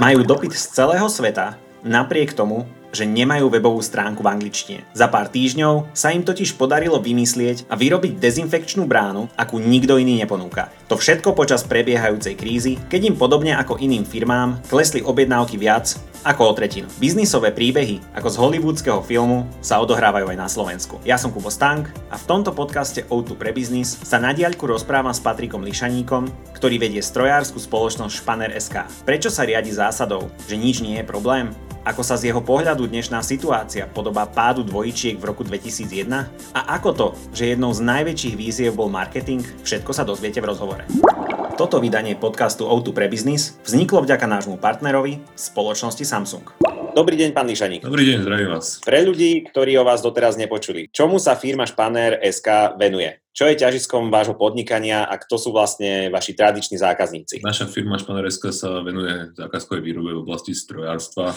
Majú dopyt z celého sveta, napriek tomu, že nemajú webovú stránku v angličtine. Za pár týždňov sa im totiž podarilo vymyslieť a vyrobiť dezinfekčnú bránu, akú nikto iný neponúka. To všetko počas prebiehajúcej krízy, keď im podobne ako iným firmám klesli objednávky viac ako o tretinu. Biznisové príbehy ako z hollywoodského filmu sa odohrávajú aj na Slovensku. Ja som Kubo Stank a v tomto podcaste O2 pre biznis sa na diaľku rozprávam s Patrikom Lišaníkom, ktorý vedie strojárskú spoločnosť Španer SK. Prečo sa riadi zásadou, že nič nie je problém? Ako sa z jeho pohľadu dnešná situácia podobá pádu dvojčiek v roku 2001? A ako to, že jednou z najväčších víziev bol marketing, všetko sa dozviete v rozhovore. Toto vydanie podcastu O2 pre biznis vzniklo vďaka nášmu partnerovi, spoločnosti Samsung. Dobrý deň, pán Lišaník. Dobrý deň, zdravím vás. Pre ľudí, ktorí o vás doteraz nepočuli, čomu sa firma Španer SK venuje? Čo je ťažiskom vášho podnikania a kto sú vlastne vaši tradiční zákazníci? Naša firma Španereska sa venuje zákazkovej výrobe v oblasti strojárstva.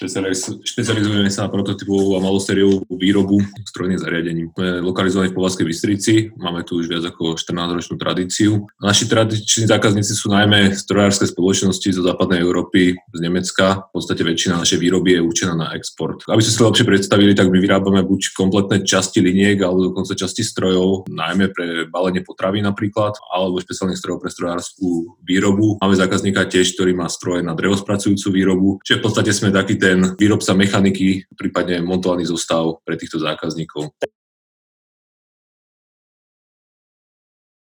Špecializujeme sa na prototypovú a malosériovú výrobu strojných zariadení. Sme lokalizovaní v Povazkej Bystrici, máme tu už viac ako 14-ročnú tradíciu. Naši tradiční zákazníci sú najmä strojárske spoločnosti zo západnej Európy, z Nemecka. V podstate väčšina našej výroby je určená na export. Aby ste si lepšie predstavili, tak my vyrábame buď kompletné časti liniek alebo dokonca časti strojov na najmä pre balenie potravy napríklad, alebo špeciálnych strojov pre strojárskú výrobu. Máme zákazníka tiež, ktorý má stroje na drevospracujúcu výrobu, čiže v podstate sme taký ten výrobca mechaniky, prípadne montovaný zostav pre týchto zákazníkov.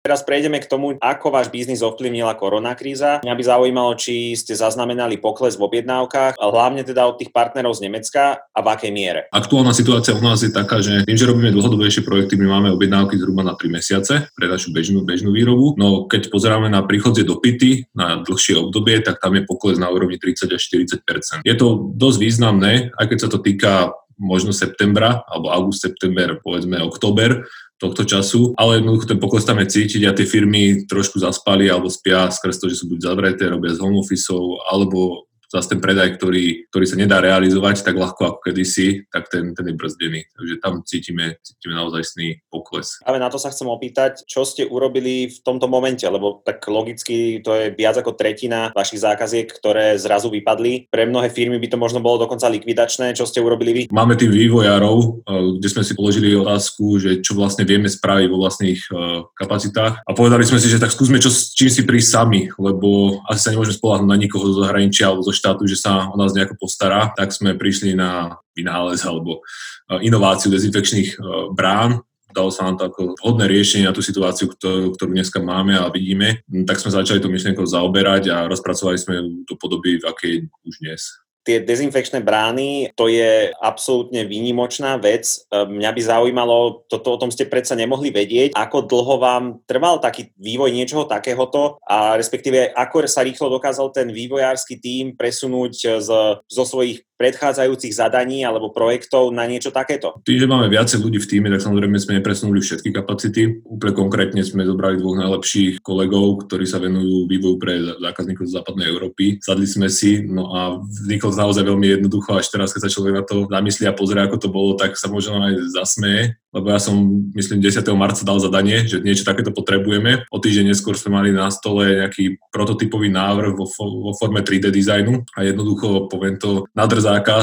Teraz prejdeme k tomu, ako váš biznis ovplyvnila koronakríza. Mňa by zaujímalo, či ste zaznamenali pokles v objednávkach, hlavne teda od tých partnerov z Nemecka a v akej miere. Aktuálna situácia u nás je taká, že tým, že robíme dlhodobejšie projekty, my máme objednávky zhruba na 3 mesiace pre našu bežnú, bežnú výrobu. No keď pozeráme na príchodzie dopity na dlhšie obdobie, tak tam je pokles na úrovni 30 až 40% Je to dosť významné, aj keď sa to týka možno septembra, alebo august, september, povedzme október, tohto času, ale jednoducho ten pokles tam je cítiť a tie firmy trošku zaspali alebo spia skrz to, že sú buď zavreté, robia z home office alebo zase ten predaj, ktorý, ktorý sa nedá realizovať tak ľahko ako kedysi, tak ten, ten je brzdený. Takže tam cítime, cítime naozaj pokles. Ale na to sa chcem opýtať, čo ste urobili v tomto momente, lebo tak logicky to je viac ako tretina vašich zákaziek, ktoré zrazu vypadli. Pre mnohé firmy by to možno bolo dokonca likvidačné. Čo ste urobili vy? Máme tým vývojárov, eh, kde sme si položili otázku, že čo vlastne vieme spraviť vo vlastných eh, kapacitách a povedali sme si, že tak skúsme čo, čím si prísť sami, lebo asi sa nemôžeme spolahnúť na nikoho zo zahraničia alebo zo štátu, že sa o nás nejako postará, tak sme prišli na vynález alebo e, inováciu dezinfekčných e, brán, dalo sa nám to ako vhodné riešenie na tú situáciu, ktorú, ktorú dneska máme a vidíme, tak sme začali tú myšlienku zaoberať a rozpracovali sme do podoby, v akej už dnes tie dezinfekčné brány, to je absolútne výnimočná vec. E, mňa by zaujímalo, toto o tom ste predsa nemohli vedieť, ako dlho vám trval taký vývoj niečoho takéhoto a respektíve ako sa rýchlo dokázal ten vývojársky tím presunúť z, zo svojich predchádzajúcich zadaní alebo projektov na niečo takéto? Tým, že máme viacej ľudí v týme, tak samozrejme sme nepresunuli všetky kapacity. Úplne konkrétne sme zobrali dvoch najlepších kolegov, ktorí sa venujú vývoju pre zákazníkov z západnej Európy. Sadli sme si, no a vzniklo naozaj veľmi jednoducho, až teraz, keď sa človek na to zamyslí a pozrie, ako to bolo, tak sa možno aj zasmeje, lebo ja som, myslím, 10. marca dal zadanie, že niečo takéto potrebujeme. O týždeň neskôr sme mali na stole nejaký prototypový návrh vo, vo forme 3D dizajnu a jednoducho, poviem to, na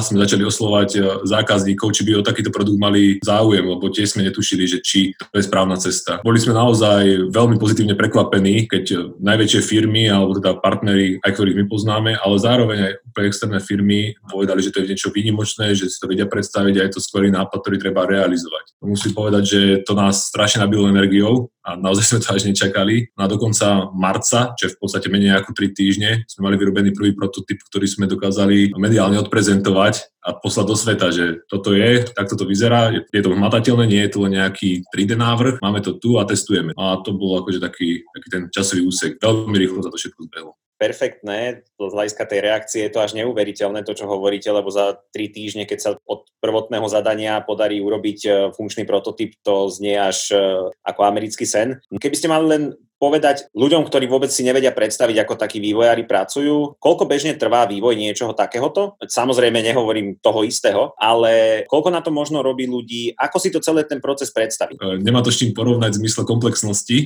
sme začali oslovať e, zákazníkov, či by o takýto produkt mali záujem, lebo tiež sme netušili, že či to je správna cesta. Boli sme naozaj veľmi pozitívne prekvapení, keď najväčšie firmy alebo teda partnery, aj ktorých my poznáme, ale zároveň aj úplne externé firmy povedali, že to je niečo výnimočné, že si to vedia predstaviť a je to skvelý nápad, ktorý treba realizovať. Musím povedať, že to nás strašne nabilo energiou a naozaj sme to až nečakali. No a do konca marca, čo je v podstate menej ako 3 týždne, sme mali vyrobený prvý prototyp, ktorý sme dokázali mediálne odprezentovať a poslať do sveta, že toto je, takto to vyzerá, je to hmatateľné, nie je to len nejaký 3D návrh, máme to tu a testujeme. A to bol akože taký, taký ten časový úsek. Veľmi rýchlo sa to všetko zbehlo perfektné, z hľadiska tej reakcie je to až neuveriteľné, to, čo hovoríte, lebo za tri týždne, keď sa od prvotného zadania podarí urobiť e, funkčný prototyp, to znie až e, ako americký sen. Keby ste mali len povedať ľuďom, ktorí vôbec si nevedia predstaviť, ako takí vývojári pracujú, koľko bežne trvá vývoj niečoho takéhoto? Samozrejme nehovorím toho istého, ale koľko na to možno robí ľudí, ako si to celé ten proces predstaviť? E, nemá to s čím porovnať v zmysle komplexnosti e,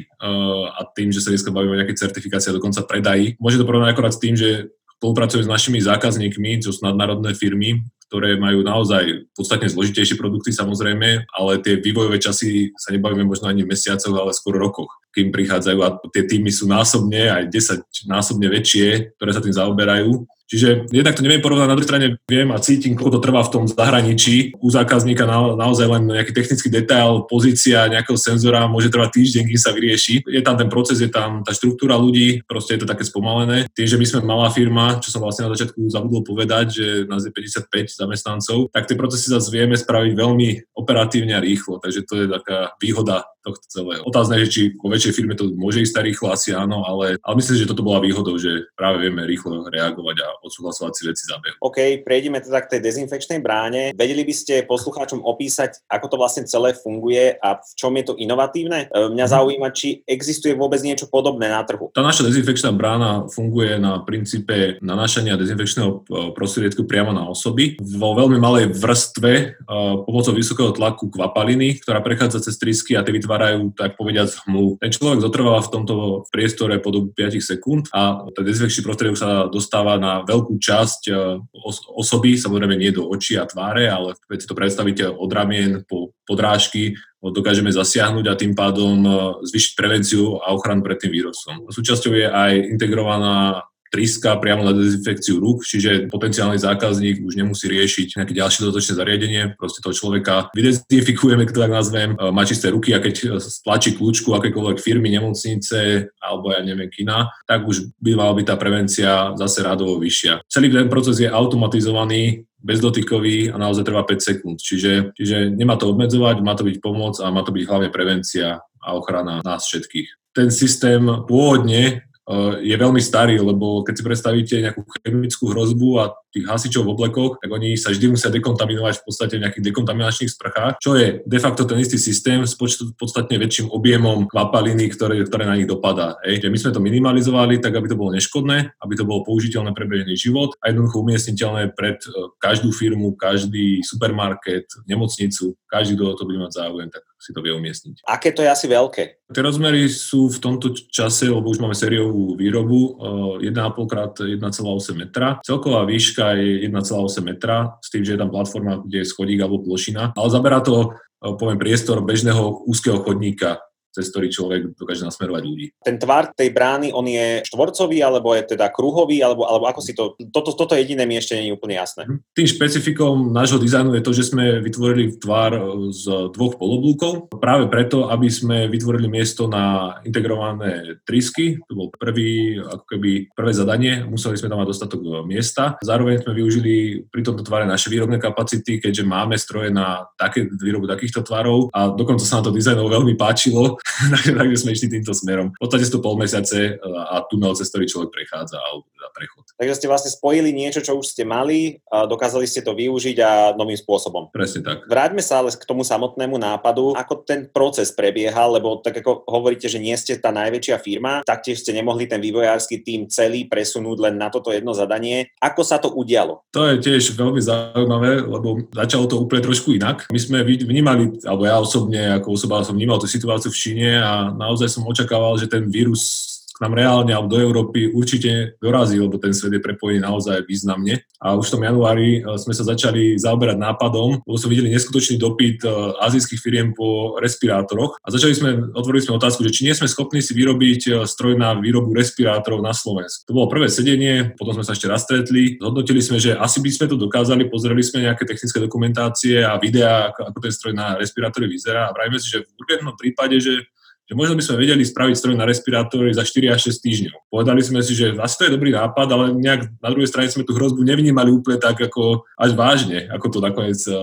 a tým, že sa dneska bavíme o nejakej certifikácii a dokonca predaji. Môže to porovnať akorát s tým, že spolupracujem s našimi zákazníkmi, čo sú nadnárodné firmy, ktoré majú naozaj podstatne zložitejšie produkty samozrejme, ale tie vývojové časy sa nebavíme možno ani v mesiacoch, ale skôr rokoch, kým prichádzajú a tie týmy sú násobne, aj 10 násobne väčšie, ktoré sa tým zaoberajú Čiže jednak to neviem porovnať, na druhej strane viem a cítim, koľko to trvá v tom zahraničí. U zákazníka na, naozaj len nejaký technický detail, pozícia nejakého senzora môže trvať týždeň, kým sa vyrieši. Je tam ten proces, je tam tá štruktúra ľudí, proste je to také spomalené. Tým, že my sme malá firma, čo som vlastne na začiatku zabudol povedať, že nás je 55 zamestnancov, tak tie procesy zase vieme spraviť veľmi operatívne a rýchlo, takže to je taká výhoda tohto celého. Otázne je, či vo väčšej firme to môže ísť rýchlo, asi áno, ale, ale myslím, že toto bola výhodou, že práve vieme rýchlo reagovať a odsúhlasovať si veci za OK, prejdeme teda k tej dezinfekčnej bráne. Vedeli by ste poslucháčom opísať, ako to vlastne celé funguje a v čom je to inovatívne? E, mňa mhm. zaujíma, či existuje vôbec niečo podobné na trhu. Tá naša dezinfekčná brána funguje na princípe nanášania dezinfekčného e, prostriedku priamo na osoby vo veľmi malej vrstve e, pomocou vysokého tlaku kvapaliny, ktorá prechádza cez trysky a tie vytvára vytvárajú, tak povediať, hmlu. Ten človek zotrváva v tomto priestore po dobu 5 sekúnd a ten dezinfekčný prostriedok sa dostáva na veľkú časť e, osoby, samozrejme nie do očí a tváre, ale keď si to predstavíte od ramien po podrážky, dokážeme zasiahnuť a tým pádom e, zvyšiť prevenciu a ochranu pred tým vírusom. Súčasťou je aj integrovaná triska priamo na dezinfekciu rúk, čiže potenciálny zákazník už nemusí riešiť nejaké ďalšie dodatočné zariadenie, proste toho človeka vydezinfikujeme, to tak nazvem, e, má čisté ruky a keď stlačí kľúčku akékoľvek firmy, nemocnice alebo ja neviem kina, tak už by mala byť tá prevencia zase rádovo vyššia. Celý ten proces je automatizovaný, bezdotykový a naozaj trvá 5 sekúnd. Čiže, čiže nemá to obmedzovať, má to byť pomoc a má to byť hlavne prevencia a ochrana nás všetkých. Ten systém pôvodne je veľmi starý, lebo keď si predstavíte nejakú chemickú hrozbu a tých hasičov v oblekoch, tak oni sa vždy musia dekontaminovať v podstate v nejakých dekontaminačných sprchách, čo je de facto ten istý systém s podstatne väčším objemom kvapaliny, ktoré, ktoré na nich dopadá. Hej. Že my sme to minimalizovali tak, aby to bolo neškodné, aby to bolo použiteľné pre bežný život a jednoducho umiestniteľné pred e, každú firmu, každý supermarket, nemocnicu, každý, kto to bude mať záujem, tak si to vie umiestniť. Aké to je asi veľké? Tie rozmery sú v tomto čase, lebo už máme sériovú výrobu, 1,5 x 1,8 metra. Celková výška je 1,8 metra, s tým, že je tam platforma, kde je schodík alebo plošina, ale zaberá to eh, poviem, priestor bežného úzkeho chodníka cez ktorý človek dokáže nasmerovať ľudí. Ten tvar tej brány, on je štvorcový, alebo je teda kruhový, alebo, alebo ako si to... Toto, toto jediné mi ešte nie je úplne jasné. Mhm. Tým špecifikom nášho dizajnu je to, že sme vytvorili tvar z dvoch poloblúkov, práve preto, aby sme vytvorili miesto na integrované trysky. To bol prvý, ako keby prvé zadanie, museli sme tam mať dostatok miesta. Zároveň sme využili pri tomto tvare naše výrobné kapacity, keďže máme stroje na také, výrobu takýchto tvarov a dokonca sa nám to dizajnov veľmi páčilo, takže sme išli týmto smerom. V podstate sú to pol mesiace e, a tunel, cez ktorý človek prechádza a prechod. Takže ste vlastne spojili niečo, čo už ste mali, a dokázali ste to využiť a novým spôsobom. Presne tak. Vráťme sa ale k tomu samotnému nápadu, ako ten proces prebiehal, lebo tak ako hovoríte, že nie ste tá najväčšia firma, taktiež ste nemohli ten vývojársky tým celý presunúť len na toto jedno zadanie. Ako sa to udialo? To je tiež veľmi zaujímavé, lebo začalo to úplne trošku inak. My sme vnímali, alebo ja osobne ako osoba som vnímal tú situáciu v Číne a naozaj som očakával, že ten vírus k nám reálne alebo do Európy určite dorazí, lebo ten svet je prepojený naozaj významne. A už v tom januári e, sme sa začali zaoberať nápadom, lebo sme videli neskutočný dopyt e, azijských firiem po respirátoroch a začali sme, otvorili sme otázku, že či nie sme schopní si vyrobiť e, stroj na výrobu respirátorov na Slovensku. To bolo prvé sedenie, potom sme sa ešte raz stretli, zhodnotili sme, že asi by sme to dokázali, pozreli sme nejaké technické dokumentácie a videá, ako ten stroj na respirátory vyzerá a vravíme si, že v urgentnom prípade, že že možno by sme vedeli spraviť stroj na respirátory za 4 až 6 týždňov. Povedali sme si, že asi to je dobrý nápad, ale nejak na druhej strane sme tú hrozbu nevnímali úplne tak ako až vážne, ako to nakoniec eh,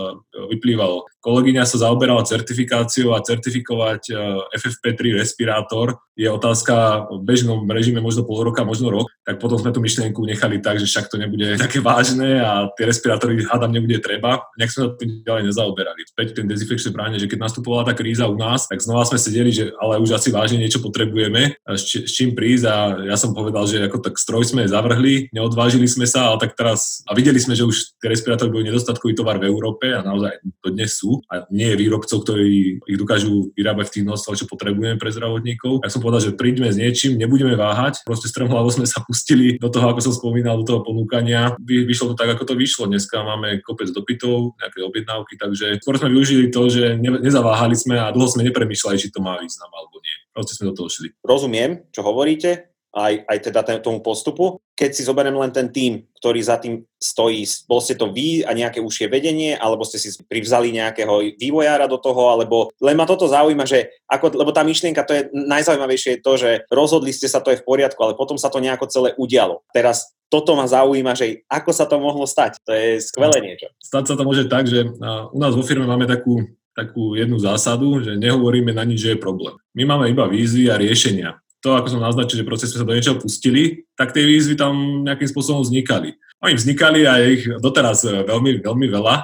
vyplývalo. Kolegyňa sa zaoberala certifikáciou a certifikovať eh, FFP3 respirátor je otázka v bežnom režime možno pol roka, možno rok, tak potom sme tú myšlienku nechali tak, že však to nebude také vážne a tie respirátory hádam nebude treba. Nejak sme sa tým ďalej nezaoberali. Späť ten dezinfekčný bráne, že keď nastupovala tá kríza u nás, tak znova sme sedeli, že ale už asi vážne niečo potrebujeme, s, čím prísť a ja som povedal, že ako tak stroj sme zavrhli, neodvážili sme sa, ale tak teraz, a videli sme, že už tie respirátory boli nedostatkový tovar v Európe a naozaj to dnes sú a nie je výrobcov, ktorí ich dokážu vyrábať v tých množstvách, čo potrebujeme pre zdravotníkov. Ja som povedal, že príďme s niečím, nebudeme váhať, proste stromhlavo sme sa pustili do toho, ako som spomínal, do toho ponúkania. Vy, vyšlo to tak, ako to vyšlo. Dneska máme kopec dopytov, nejaké objednávky, takže skôr sme využili to, že ne, nezaváhali sme a dlho sme nepremýšľali, či to má význam alebo nie. Proste sme do toho šli. Rozumiem, čo hovoríte aj, aj teda ten, tomu postupu. Keď si zoberiem len ten tým, ktorý za tým stojí, bol ste to vy a nejaké užšie vedenie, alebo ste si privzali nejakého vývojára do toho, alebo len ma toto zaujíma, že ako, lebo tá myšlienka, to je najzaujímavejšie je to, že rozhodli ste sa, to je v poriadku, ale potom sa to nejako celé udialo. Teraz toto ma zaujíma, že ako sa to mohlo stať. To je skvelé niečo. Stať sa to môže tak, že u nás vo firme máme takú takú jednu zásadu, že nehovoríme na nič, že je problém. My máme iba výzvy a riešenia to, ako som naznačil, že proste sme sa do niečoho pustili, tak tie výzvy tam nejakým spôsobom vznikali. Oni vznikali a ich doteraz e, veľmi, veľmi veľa. E,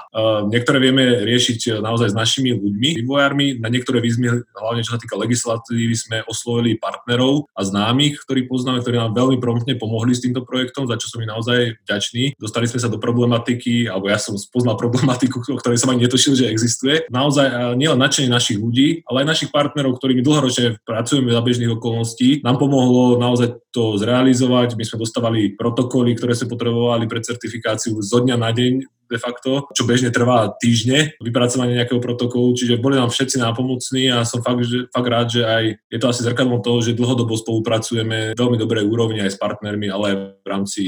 niektoré vieme riešiť e, naozaj s našimi ľuďmi, vývojármi. Na niektoré výzvy, hlavne čo sa týka legislatívy, sme oslovili partnerov a známych, ktorí poznáme, ktorí nám veľmi promptne pomohli s týmto projektom, za čo som im naozaj vďačný. Dostali sme sa do problematiky, alebo ja som spoznal problematiku, o ktorej som ani netušil, že existuje. Naozaj nielen nadšenie našich ľudí, ale aj našich partnerov, ktorými dlhoročne pracujeme za bežných okolností, nám pomohlo naozaj to zrealizovať. My sme dostávali protokoly, ktoré sme potrebovali pre certifikáciu zo dňa na deň de facto, čo bežne trvá týždne, vypracovanie nejakého protokolu, čiže boli nám všetci nápomocní a som fakt, že, fakt rád, že aj je to asi zrkadlom toho, že dlhodobo spolupracujeme veľmi dobrej úrovni aj s partnermi, ale aj v rámci,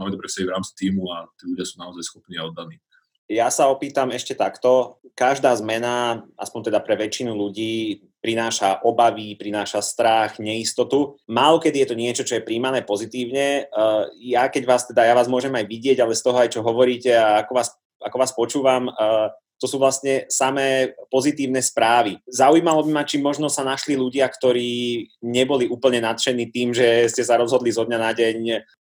máme vzťahy v rámci týmu a tí ľudia sú naozaj schopní a oddaní. Ja sa opýtam ešte takto. Každá zmena, aspoň teda pre väčšinu ľudí, prináša obavy, prináša strach, neistotu. Málo kedy je to niečo, čo je príjmané pozitívne. Eh, ja keď vás teda, ja vás môžem aj vidieť, ale z toho aj čo hovoríte a ako vás, ako vás počúvam, eh, to sú vlastne samé pozitívne správy. Zaujímalo by ma, či možno sa našli ľudia, ktorí neboli úplne nadšení tým, že ste sa rozhodli zo dňa na deň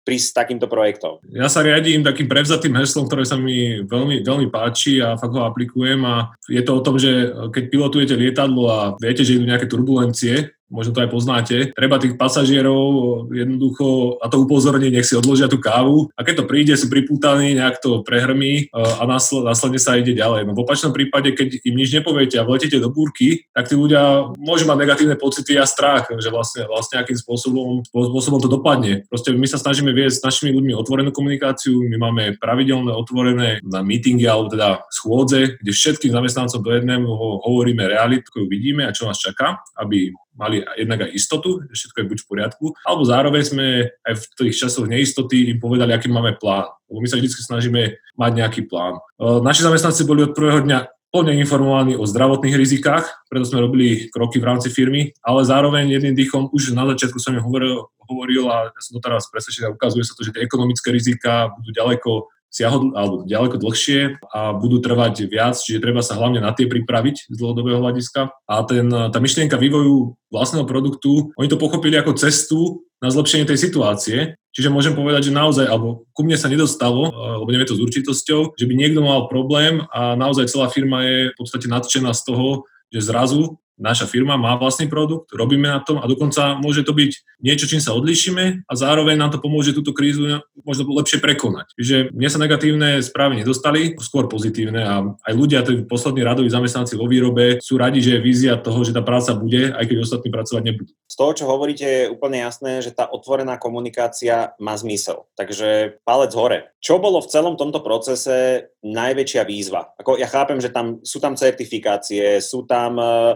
prísť s takýmto projektom? Ja sa riadím takým prevzatým heslom, ktoré sa mi veľmi, veľmi páči a fakt ho aplikujem a je to o tom, že keď pilotujete lietadlo a viete, že idú nejaké turbulencie, možno to aj poznáte. Treba tých pasažierov jednoducho, a to upozorniť, nech si odložia tú kávu a keď to príde, sú pripútaní, nejak to prehrmí e, a následne sa ide ďalej. No v opačnom prípade, keď im nič nepoviete a vletete do búrky, tak tí ľudia môžu mať negatívne pocity a strach, že vlastne, vlastne akým spôsobom, spôsobom to dopadne. Proste my sa snažíme viesť s našimi ľuďmi otvorenú komunikáciu, my máme pravidelné otvorené na meetingy alebo teda schôdze, kde všetkým zamestnancom do jedného hovoríme realitu, ktorú vidíme a čo nás čaká, aby mali jednak aj istotu, že všetko je buď v poriadku, alebo zároveň sme aj v tých časoch neistoty im povedali, aký máme plán. Lebo my sa vždy snažíme mať nejaký plán. E, naši zamestnanci boli od prvého dňa plne informovaní o zdravotných rizikách, preto sme robili kroky v rámci firmy, ale zároveň jedným dýchom už na začiatku som hovoril, hovoril a ja som to teraz presvedčený a ukazuje sa to, že tie ekonomické rizika budú ďaleko siahod, alebo ďaleko dlhšie a budú trvať viac, čiže treba sa hlavne na tie pripraviť z dlhodobého hľadiska. A ten, tá myšlienka vývoju vlastného produktu, oni to pochopili ako cestu na zlepšenie tej situácie. Čiže môžem povedať, že naozaj, alebo ku mne sa nedostalo, lebo neviem to s určitosťou, že by niekto mal problém a naozaj celá firma je v podstate nadšená z toho, že zrazu naša firma má vlastný produkt, robíme na tom a dokonca môže to byť niečo, čím sa odlišíme a zároveň nám to pomôže túto krízu možno lepšie prekonať. Čiže mne sa negatívne správy nedostali, skôr pozitívne a aj ľudia, tí poslední radoví zamestnanci vo výrobe sú radi, že je vízia toho, že tá práca bude, aj keď ostatní pracovať nebudú. Z toho, čo hovoríte, je úplne jasné, že tá otvorená komunikácia má zmysel. Takže palec hore. Čo bolo v celom tomto procese najväčšia výzva? Ako ja chápem, že tam sú tam certifikácie, sú tam uh,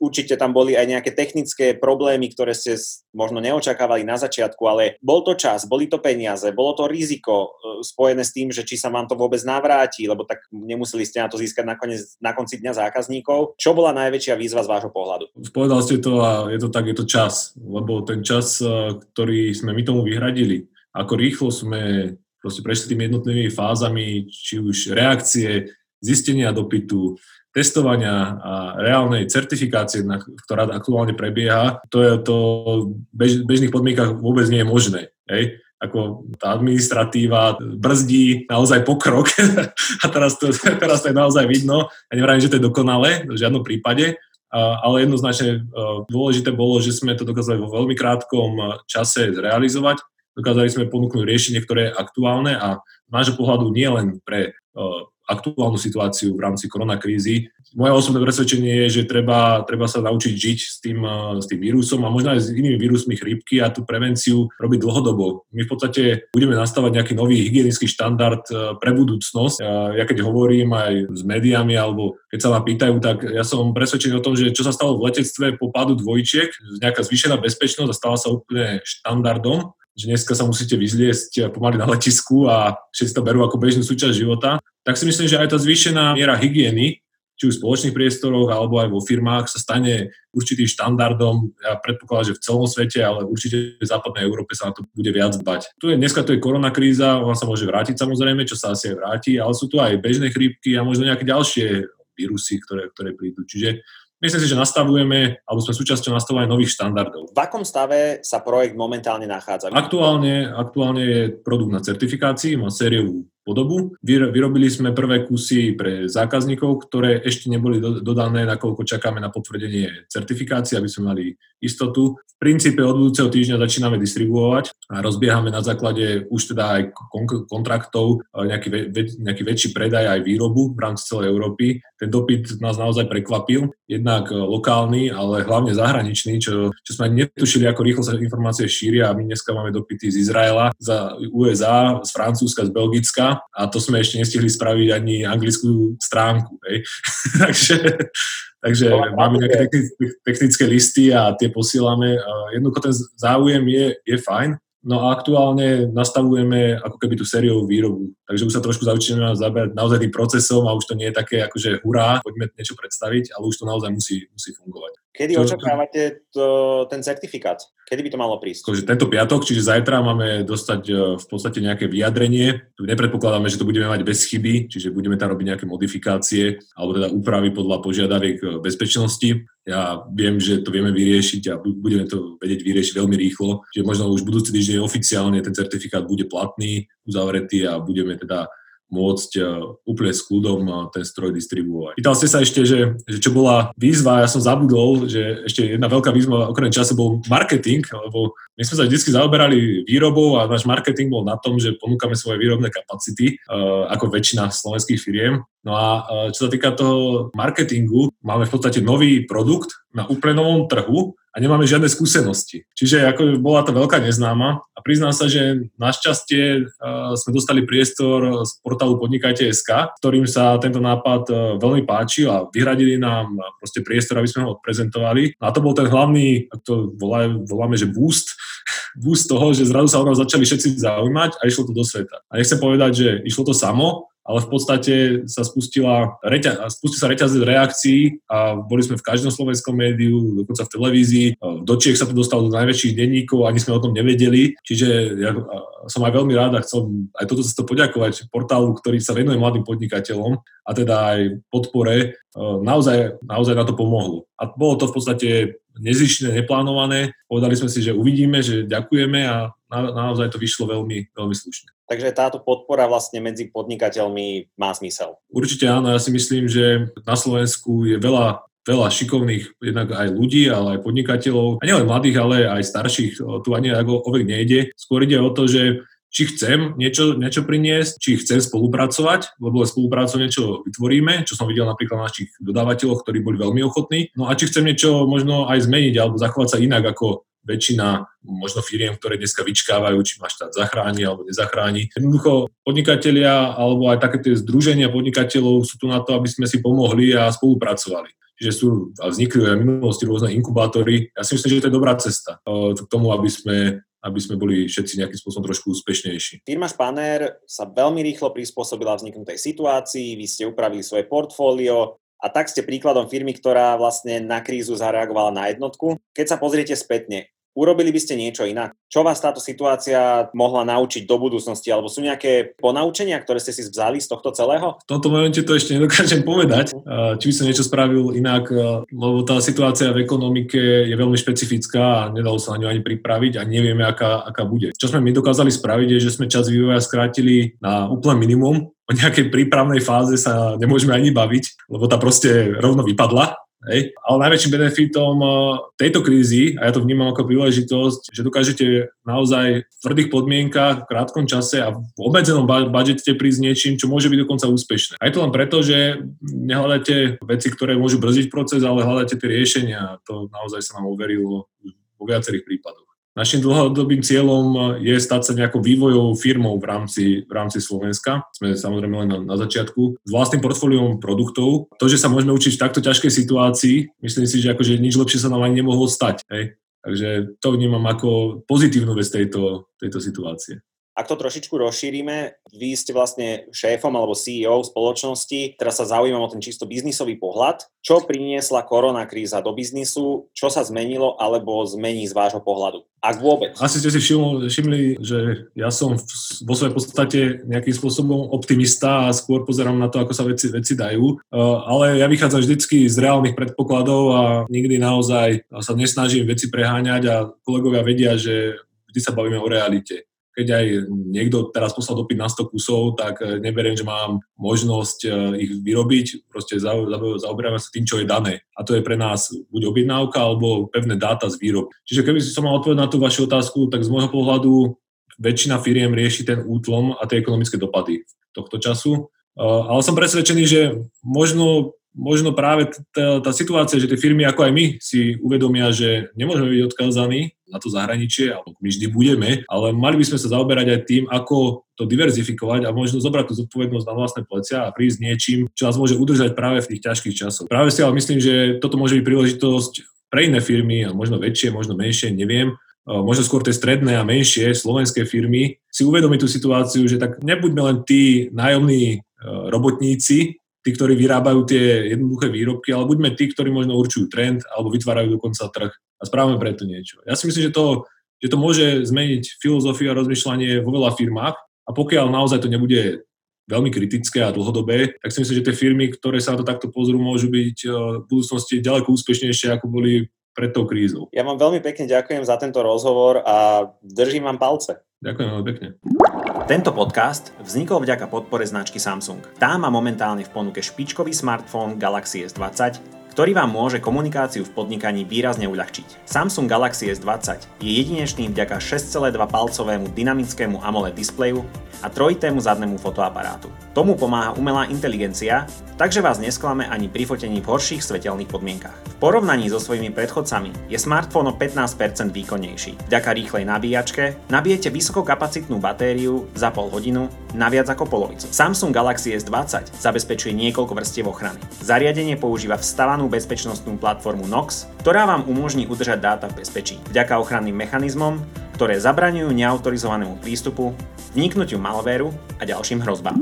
určite tam boli aj nejaké technické problémy, ktoré ste možno neočakávali na začiatku, ale bol to čas, boli to peniaze, bolo to riziko e, spojené s tým, že či sa vám to vôbec navráti, lebo tak nemuseli ste na to získať nakoniec, na konci dňa zákazníkov. Čo bola najväčšia výzva z vášho pohľadu? Povedal ste to a je to tak, je to čas, lebo ten čas, e, ktorý sme my tomu vyhradili, ako rýchlo sme proste prešli tými jednotlivými fázami, či už reakcie, zistenia dopytu, testovania a reálnej certifikácie, ktorá aktuálne prebieha, to je to v bežných podmienkach vôbec nie je možné. Hej? Ako tá administratíva brzdí naozaj pokrok a teraz to, teraz to je naozaj vidno. Ja nevrajím, že to je dokonalé, v žiadnom prípade, ale jednoznačne dôležité bolo, že sme to dokázali vo veľmi krátkom čase zrealizovať. Dokázali sme ponúknuť riešenie, ktoré je aktuálne a z nášho pohľadu nie len pre aktuálnu situáciu v rámci koronakrízy. Moje osobné presvedčenie je, že treba, treba sa naučiť žiť s tým, eh, s tým vírusom a možno aj s inými vírusmi chrípky a tú prevenciu robiť dlhodobo. My v podstate budeme nastavať nejaký nový hygienický štandard eh, pre budúcnosť. Ja keď hovorím aj s médiami alebo keď sa ma pýtajú, tak ja som presvedčený o tom, že čo sa stalo v letectve po pádu dvojčiek, nejaká zvýšená bezpečnosť a stala sa úplne štandardom že dneska sa musíte vyzliesť pomaly na letisku a všetci to berú ako bežnú súčasť života, tak si myslím, že aj tá zvýšená miera hygieny, či už v spoločných priestoroch alebo aj vo firmách sa stane určitým štandardom. Ja predpokladám, že v celom svete, ale určite v západnej Európe sa na to bude viac dbať. Tu je, dneska to je koronakríza, ona sa môže vrátiť samozrejme, čo sa asi aj vráti, ale sú tu aj bežné chrípky a možno nejaké ďalšie vírusy, ktoré, ktoré prídu. Čiže Myslím si, že nastavujeme, alebo sme súčasťou nastavovania nových štandardov. V akom stave sa projekt momentálne nachádza? Aktuálne, aktuálne je produkt na certifikácii, má sériovú podobu. Vyrobili sme prvé kusy pre zákazníkov, ktoré ešte neboli dodané, nakoľko čakáme na potvrdenie certifikácie, aby sme mali istotu. V princípe od budúceho týždňa začíname distribuovať a rozbiehame na základe už teda aj kontraktov nejaký, nejaký väčší predaj aj výrobu v rámci celej Európy. Ten dopyt nás naozaj prekvapil, jednak lokálny, ale hlavne zahraničný, čo, čo sme ani netušili, ako rýchlo sa informácie šíria a my dneska máme dopyty z Izraela, z USA, z Francúzska, z Belgicka a to sme ešte nestihli spraviť ani anglickú stránku. Hej. takže takže máme nejaké technické listy a tie posielame. Jednoducho ten záujem je, je fajn, No a aktuálne nastavujeme ako keby tú sériovú výrobu. Takže už sa trošku začíname zaberať naozaj tým procesom a už to nie je také akože hurá, poďme niečo predstaviť, ale už to naozaj musí, musí fungovať. Kedy to, očakávate to, ten certifikát? Kedy by to malo prísť? Takže tento piatok, čiže zajtra máme dostať e, v podstate nejaké vyjadrenie. Nepredpokladáme, že to budeme mať bez chyby, čiže budeme tam robiť nejaké modifikácie alebo teda úpravy podľa požiadaviek e, bezpečnosti. Ja viem, že to vieme vyriešiť a budeme to vedieť vyriešiť veľmi rýchlo. Čiže možno už budúci týždeň oficiálne ten certifikát bude platný, uzavretý a budeme teda môcť e, úplne s kľudom e, ten stroj distribuovať. Pýtal ste sa ešte, že, že čo bola výzva, ja som zabudol, že ešte jedna veľká výzva okrem času bol marketing, lebo my sme sa vždy zaoberali výrobou a náš marketing bol na tom, že ponúkame svoje výrobné kapacity, e, ako väčšina slovenských firiem. No a čo sa týka toho marketingu, máme v podstate nový produkt na úplne novom trhu, a nemáme žiadne skúsenosti. Čiže ako bola to veľká neznáma a priznám sa, že našťastie uh, sme dostali priestor z portálu Podnikajte.sk, ktorým sa tento nápad uh, veľmi páčil a vyhradili nám proste priestor, aby sme ho odprezentovali. A to bol ten hlavný, to voláme, voláme že boost, boost toho, že zrazu sa o nás začali všetci zaujímať a išlo to do sveta. A nechcem povedať, že išlo to samo, ale v podstate sa spustila reťa, spustil sa reťazec reakcií a boli sme v každom slovenskom médiu, dokonca v televízii. Do Čiech sa to dostalo do najväčších denníkov, ani sme o tom nevedeli. Čiže ja som aj veľmi rád a chcem aj toto sa to poďakovať portálu, ktorý sa venuje mladým podnikateľom a teda aj podpore, naozaj, naozaj na to pomohlo. A bolo to v podstate nezišné, neplánované. Povedali sme si, že uvidíme, že ďakujeme a na, naozaj to vyšlo veľmi, veľmi slušne. Takže táto podpora vlastne medzi podnikateľmi má zmysel. Určite áno, ja si myslím, že na Slovensku je veľa veľa šikovných jednak aj ľudí, ale aj podnikateľov, a nielen mladých, ale aj starších, tu ani ako ovek nejde. Skôr ide o to, že či chcem niečo, niečo priniesť, či chcem spolupracovať, lebo spoluprácou niečo vytvoríme, čo som videl napríklad na našich dodávateľoch, ktorí boli veľmi ochotní. No a či chcem niečo možno aj zmeniť alebo zachovať sa inak ako väčšina možno firiem, ktoré dneska vyčkávajú, či máš štát zachráni alebo nezachráni. Jednoducho podnikatelia alebo aj také tie združenia podnikateľov sú tu na to, aby sme si pomohli a spolupracovali. Čiže sú a vznikli aj v minulosti rôzne inkubátory. Ja si myslím, že to je dobrá cesta k tomu, aby sme aby sme boli všetci nejakým spôsobom trošku úspešnejší. Firma Spanner sa veľmi rýchlo prispôsobila vzniknutej situácii, vy ste upravili svoje portfólio, a tak ste príkladom firmy, ktorá vlastne na krízu zareagovala na jednotku. Keď sa pozriete spätne, Urobili by ste niečo inak? Čo vás táto situácia mohla naučiť do budúcnosti? Alebo sú nejaké ponaučenia, ktoré ste si vzali z tohto celého? V tomto momente to ešte nedokážem povedať, či by som niečo spravil inak, lebo tá situácia v ekonomike je veľmi špecifická a nedalo sa na ňu ani pripraviť a nevieme, aká, aká bude. Čo sme my dokázali spraviť, je, že sme čas vývoja skrátili na úplne minimum, o nejakej prípravnej fáze sa nemôžeme ani baviť, lebo tá proste rovno vypadla Hej? Ale najväčším benefitom eh, tejto krízy, a ja to vnímam ako príležitosť, že dokážete naozaj v tvrdých podmienkach, v krátkom čase a v obmedzenom budžete prísť niečím, čo môže byť dokonca úspešné. A je to len preto, že nehľadáte veci, ktoré môžu brzdiť proces, ale hľadáte tie riešenia to naozaj sa nám overilo vo viacerých prípadoch. Našim dlhodobým cieľom je stať sa nejakou vývojovou firmou v rámci, v rámci Slovenska. Sme samozrejme len na, na začiatku. S vlastným portfóliom produktov. To, že sa môžeme učiť v takto ťažkej situácii, myslím si, že akože nič lepšie sa nám ani nemohlo stať. Hej? Takže to vnímam ako pozitívnu vec tejto, tejto situácie. Ak to trošičku rozšírime, vy ste vlastne šéfom alebo CEO spoločnosti, teraz sa zaujímam o ten čisto biznisový pohľad. Čo priniesla korona kríza do biznisu, čo sa zmenilo alebo zmení z vášho pohľadu? Ak vôbec. Asi ste si všimli, že ja som vo svojej podstate nejakým spôsobom optimista a skôr pozerám na to, ako sa veci, veci dajú. Uh, ale ja vychádzam vždycky z reálnych predpokladov a nikdy naozaj sa nesnažím veci preháňať a kolegovia vedia, že vždy sa bavíme o realite keď aj niekto teraz poslal dopyt na 100 kusov, tak eh, neberiem, že mám možnosť eh, ich vyrobiť, proste zaoberáme sa tým, čo je dané. A to je pre nás buď objednávka, alebo pevné dáta z výrob. Čiže keby som mal odpovedať na tú vašu otázku, tak z môjho pohľadu väčšina firiem rieši ten útlom a tie ekonomické dopady tohto času. Eh, ale som presvedčený, že možno možno práve tá, tá situácia, že tie firmy ako aj my si uvedomia, že nemôžeme byť odkázaní na to zahraničie, alebo my vždy budeme, ale mali by sme sa zaoberať aj tým, ako to diverzifikovať a možno zobrať tú zodpovednosť na vlastné plecia a prísť niečím, čo nás môže udržať práve v tých ťažkých časoch. Práve si ale myslím, že toto môže byť príležitosť pre iné firmy, a možno väčšie, možno menšie, neviem, možno skôr tie stredné a menšie slovenské firmy, si uvedomiť tú situáciu, že tak nebuďme len tí nájomní robotníci, tí, ktorí vyrábajú tie jednoduché výrobky, ale buďme tí, ktorí možno určujú trend alebo vytvárajú dokonca trh a správame preto niečo. Ja si myslím, že to, že to môže zmeniť filozofiu a rozmýšľanie vo veľa firmách a pokiaľ naozaj to nebude veľmi kritické a dlhodobé, tak si myslím, že tie firmy, ktoré sa na to takto pozrú, môžu byť eh, v budúcnosti ďaleko úspešnejšie, ako boli pred tou krízou. Ja vám veľmi pekne ďakujem za tento rozhovor a držím vám palce. Ďakujem veľmi pekne. Tento podcast vznikol vďaka podpore značky Samsung. Tá má momentálne v ponuke špičkový smartfón Galaxy S20, ktorý vám môže komunikáciu v podnikaní výrazne uľahčiť. Samsung Galaxy S20 je jedinečný vďaka 6,2 palcovému dynamickému AMOLED displeju a trojitému zadnému fotoaparátu. Tomu pomáha umelá inteligencia, takže vás nesklame ani pri fotení v horších svetelných podmienkach. V porovnaní so svojimi predchodcami je smartfón o 15% výkonnejší. Vďaka rýchlej nabíjačke nabijete vysokokapacitnú batériu za pol hodinu na viac ako polovicu. Samsung Galaxy S20 zabezpečuje niekoľko vrstiev ochrany. Zariadenie používa vstavanú bezpečnostnú platformu Nox, ktorá vám umožní udržať dáta v bezpečí. Vďaka ochranným mechanizmom ktoré zabraňujú neautorizovanému prístupu, vniknutiu malvéru a ďalším hrozbám.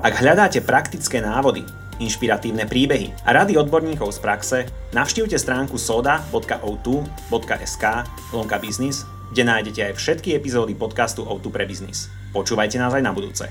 Ak hľadáte praktické návody, inšpiratívne príbehy a rady odborníkov z praxe, navštívte stránku soda.o2.sk lomka biznis, kde nájdete aj všetky epizódy podcastu O2 pre biznis. Počúvajte nás aj na budúce.